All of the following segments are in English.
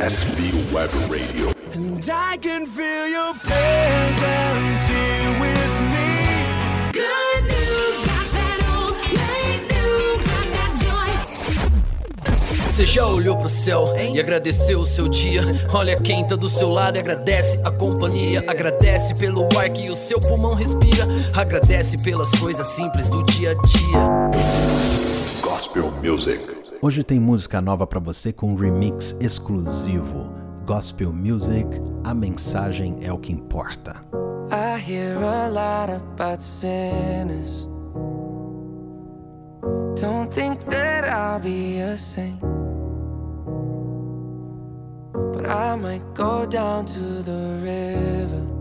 SV Web Radio. And I can feel your presence here with me. Good news, got that old, late new, got that joy. Você já olhou pro céu e agradeceu o seu dia? Olha quem tá do seu lado e agradece a companhia. Agradece pelo ar que o seu pulmão respira. Agradece pelas coisas simples do dia a dia. Gospel Music. Hoje tem música nova pra você com um remix exclusivo. Gospel Music, a mensagem é o que importa. I hear a lot about sinners. Don't think that I'll be a saint. But I might go down to the river.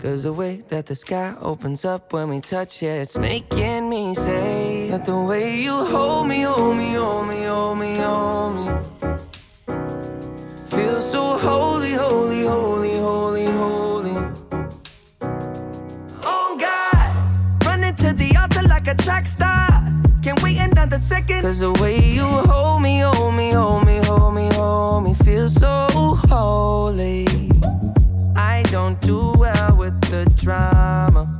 Cause the way that the sky opens up when we touch it, it's making me say that the way you hold me, hold me, hold me, hold me, hold me. Feel so holy, holy, holy, holy, holy. Oh God, running to the altar like a track star. Can't wait another second. Cause the way you hold me, hold me, hold me, hold me, hold me, feel so holy. I don't do well with the drama.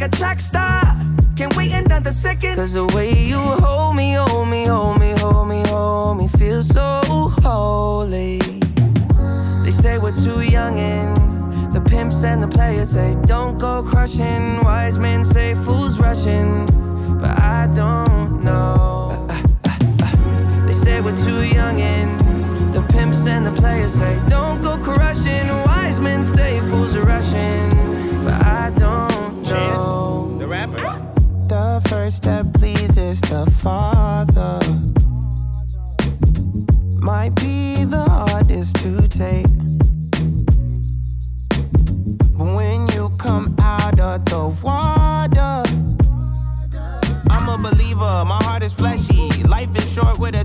Like a track star. Can't wait another second. Cause the way you hold me, hold me, hold me, hold me, hold me, feel so holy. They say we're too young and the pimps and the players say don't go crushing. Wise men say fools rushing, but I don't know. They say we're too young and the pimps and the players say don't go crushing. Wise men say fools are rushing, but I don't know. the rapper. The first step pleases the Father. Might be the hardest to take. But when you come out of the water, I'm a believer, my heart is fleshy. Life is short with a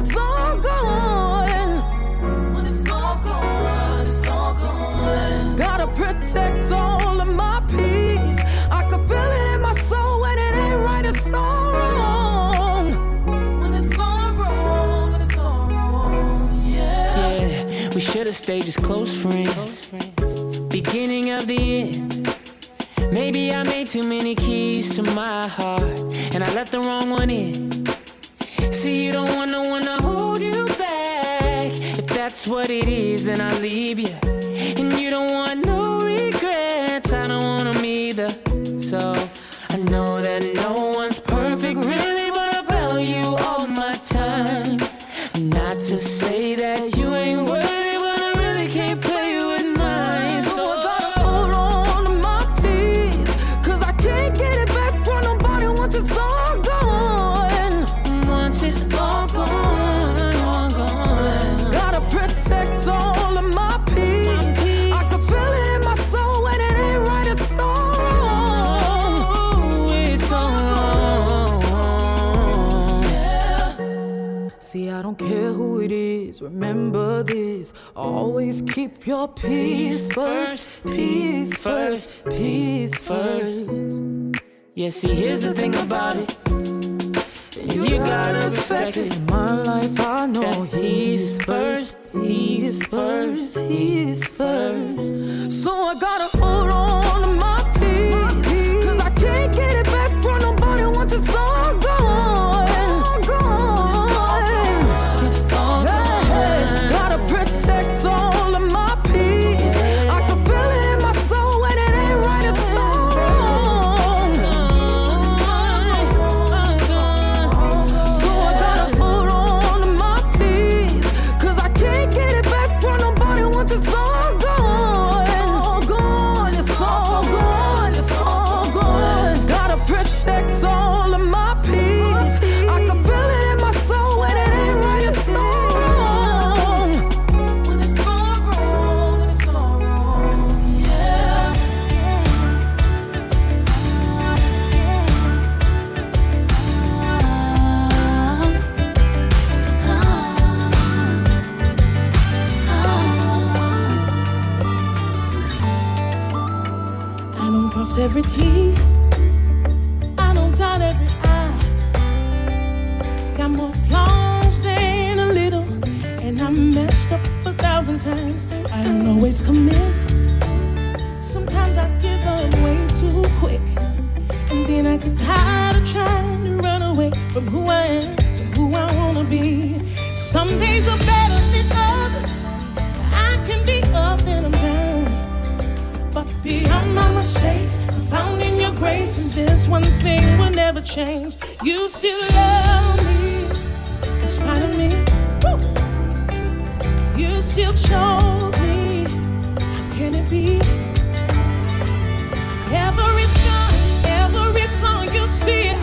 it's all gone. When it's all gone, it's all gone. Gotta protect all of my peace. I can feel it in my soul when it ain't right, it's all wrong. When it's all wrong, it's all wrong, yeah. yeah we should have stayed just close friends. Beginning of the end. Maybe I made too many keys to my heart, and I let the wrong one in. See, you don't want no that's what it is, then I leave you. And you don't want I don't care who it is, remember this. Always keep your peace first, peace first, peace first. Yeah, see, here's the thing about it. You, you gotta respect it. In my life, I know he's first, he's first, he's first. So I gotta hold on to my. sometimes I don't always commit. Sometimes I give up way too quick. And then I get tired of trying to run away from who I am to who I wanna be. Some days are better than others. I can be up and I'm down. But beyond my mistakes, I'm found in your grace. And this one thing will never change. You still love me, in spite of me you still chose me. How Can it be? Every scar, every flaw you see.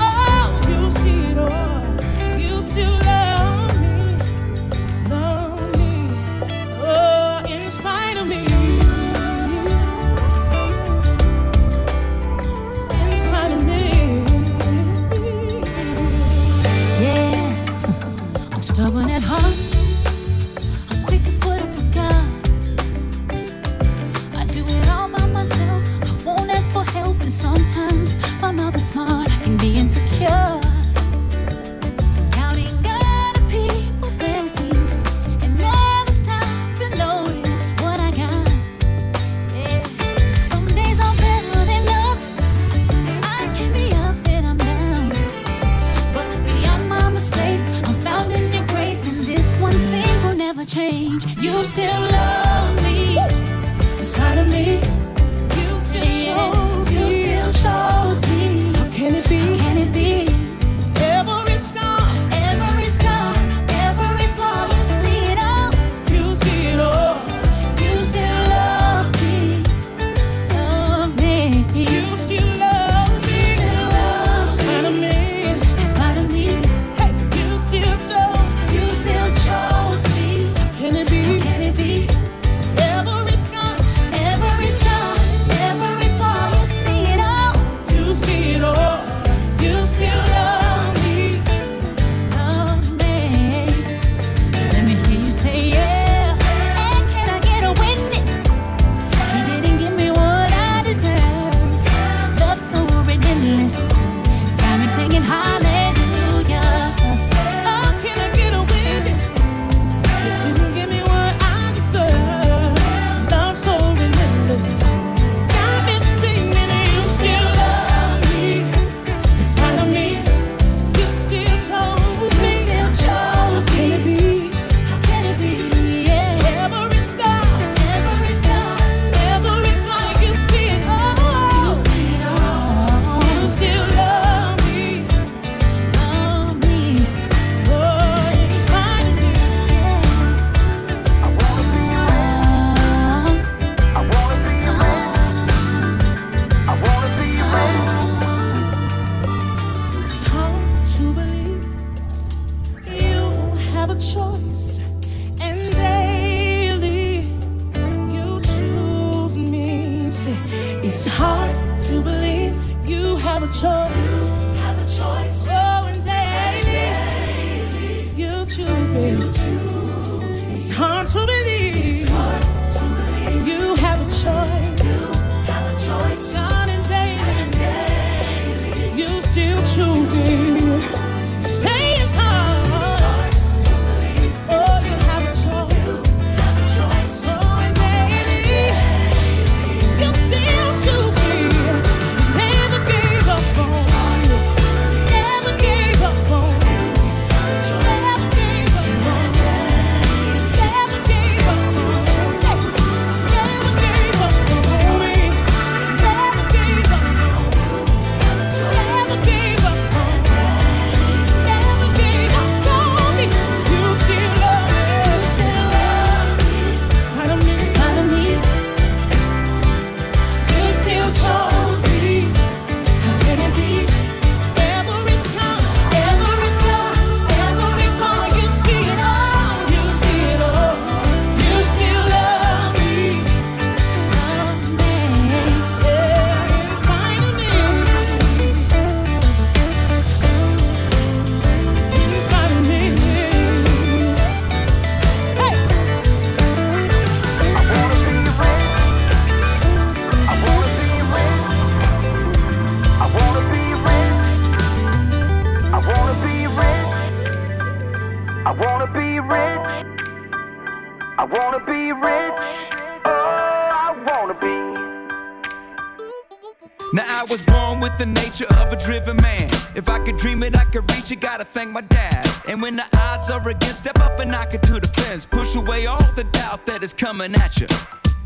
coming at you.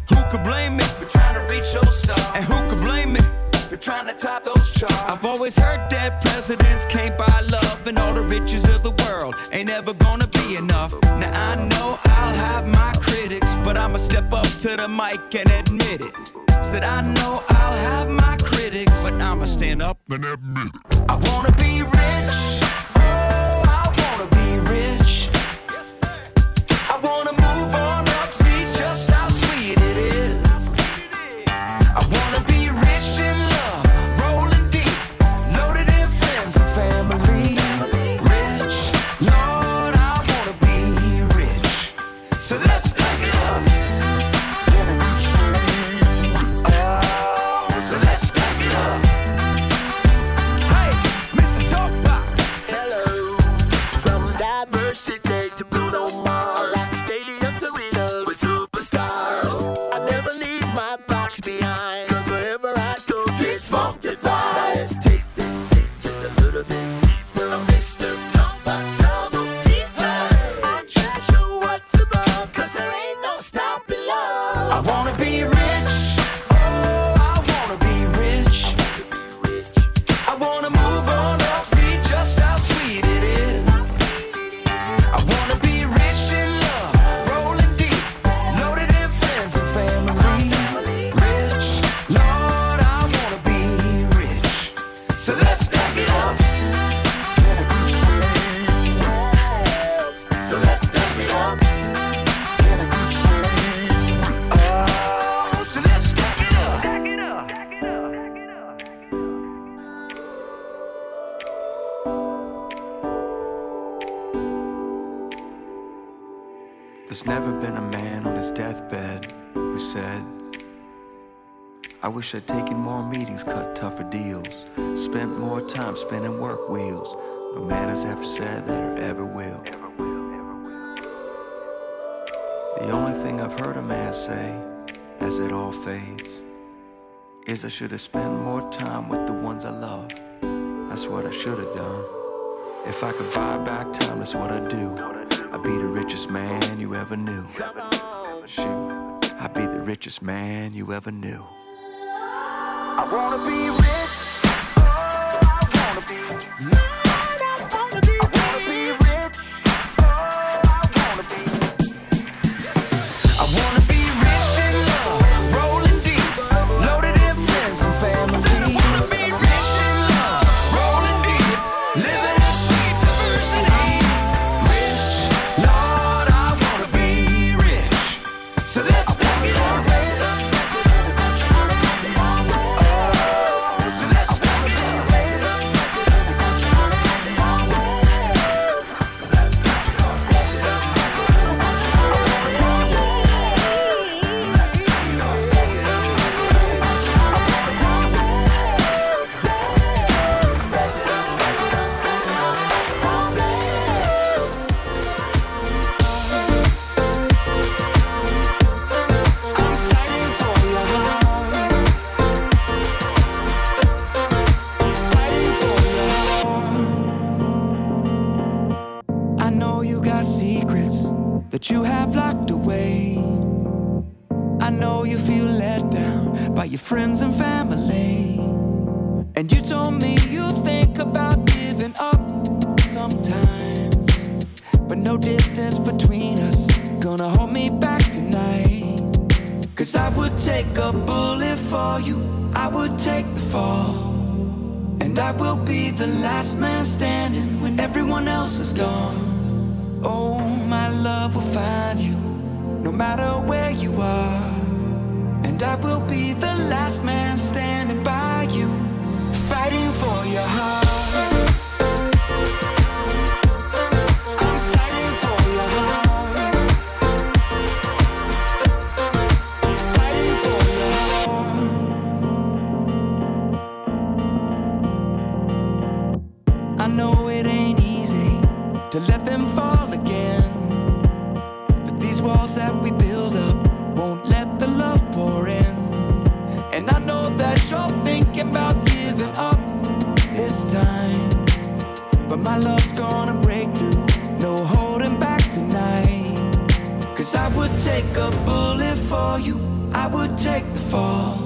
Who could blame me for trying to reach your star? And who could blame me for trying to top those charts? I've always heard that presidents can't buy love, and all the riches of the world ain't ever gonna be enough. Now I know I'll have my critics, but I'ma step up to the mic and admit it. Said I know I'll have my critics, but I'ma stand up and admit it. I wanna be rich. spinning work wheels. No man has ever said that or ever will. The only thing I've heard a man say as it all fades is I should have spent more time with the ones I love. That's what I should have done. If I could buy back time, that's what I'd do. I'd be the richest man you ever knew. Shoot, I'd be the richest man you ever knew. I wanna be rich. gonna hold me back tonight. Cause I would take a bullet for you, I would take the fall. And I will be the last man standing when everyone else is gone. Oh, my love will find you, no matter where you are. And I will be the last man standing by you, fighting for your heart. my love's gonna break through. No holding back tonight. Cause I would take a bullet for you. I would take the fall.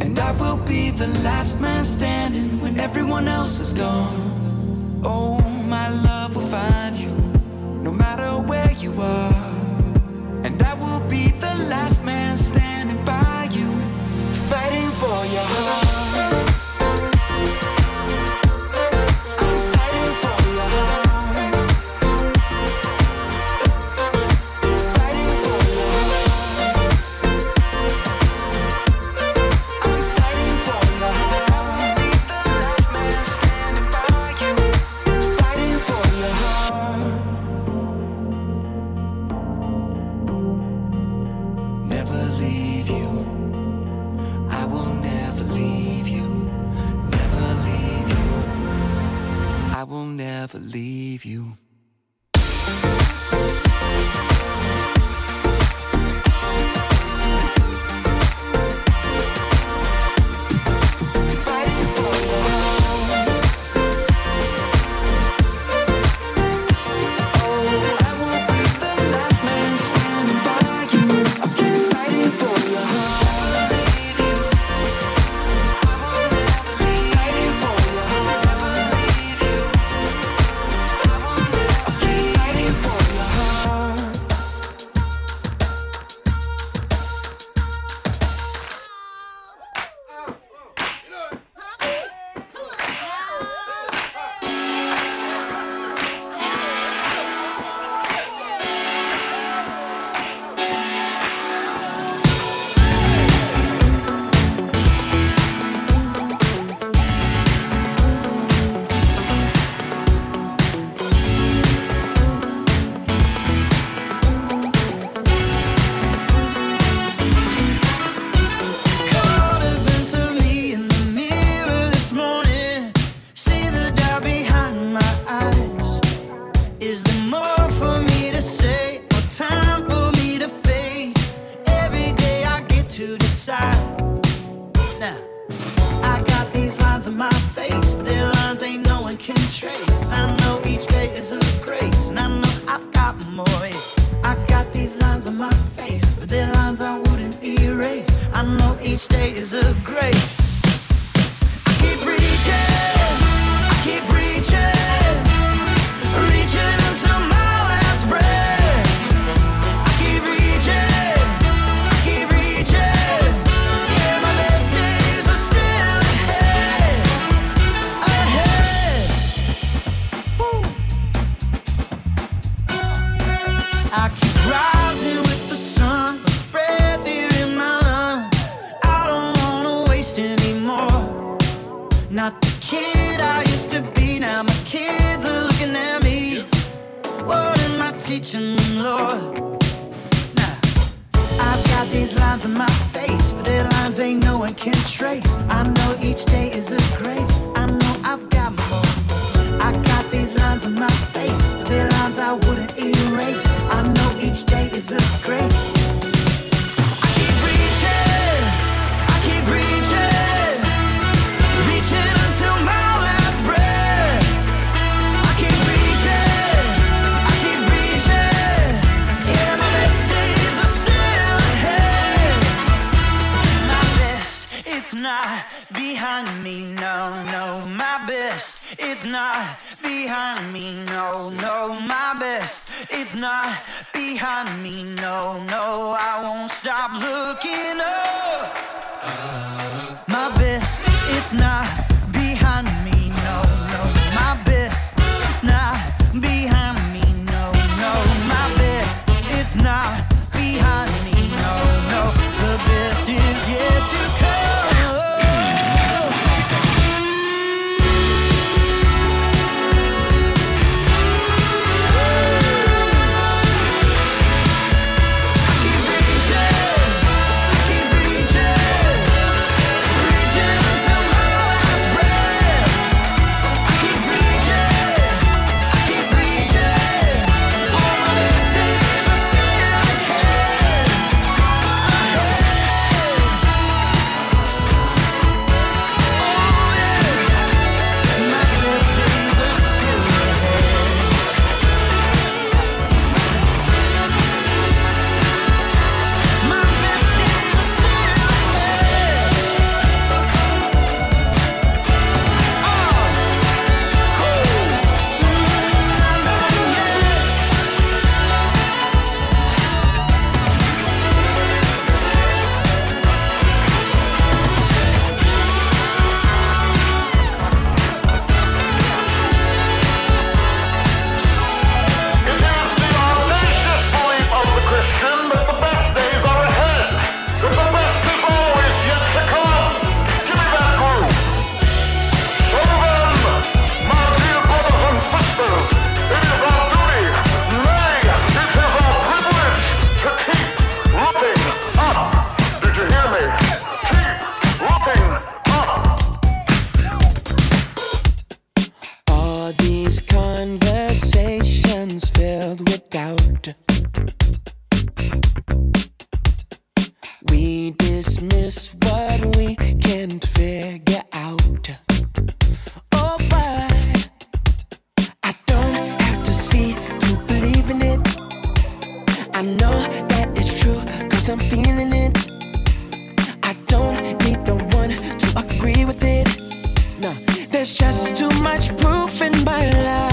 And I will be the last man standing when everyone else is gone. Oh, my love will find. never leave you. behind. No, no, I won't stop looking up. My best, is not. much proof in my life.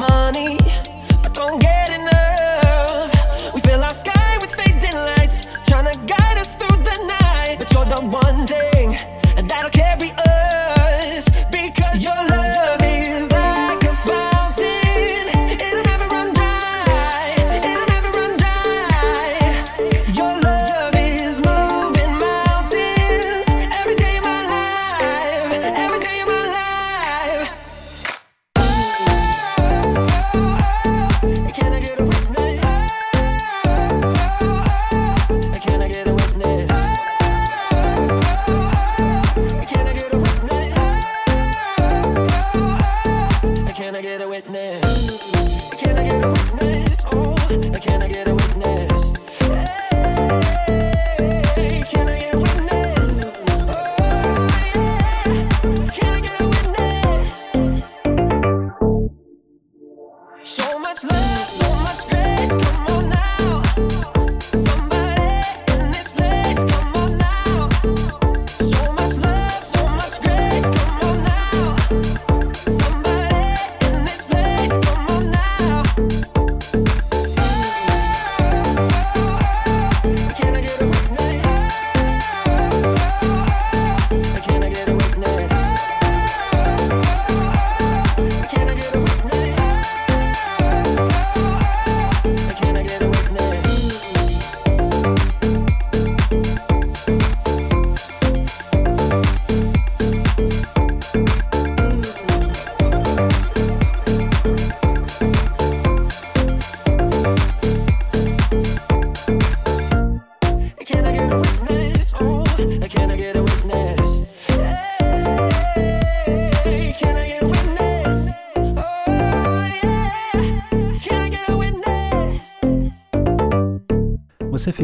money.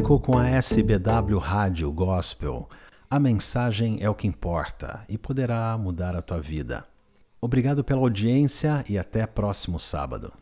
Com a SBW Rádio Gospel. A mensagem é o que importa e poderá mudar a tua vida. Obrigado pela audiência e até próximo sábado.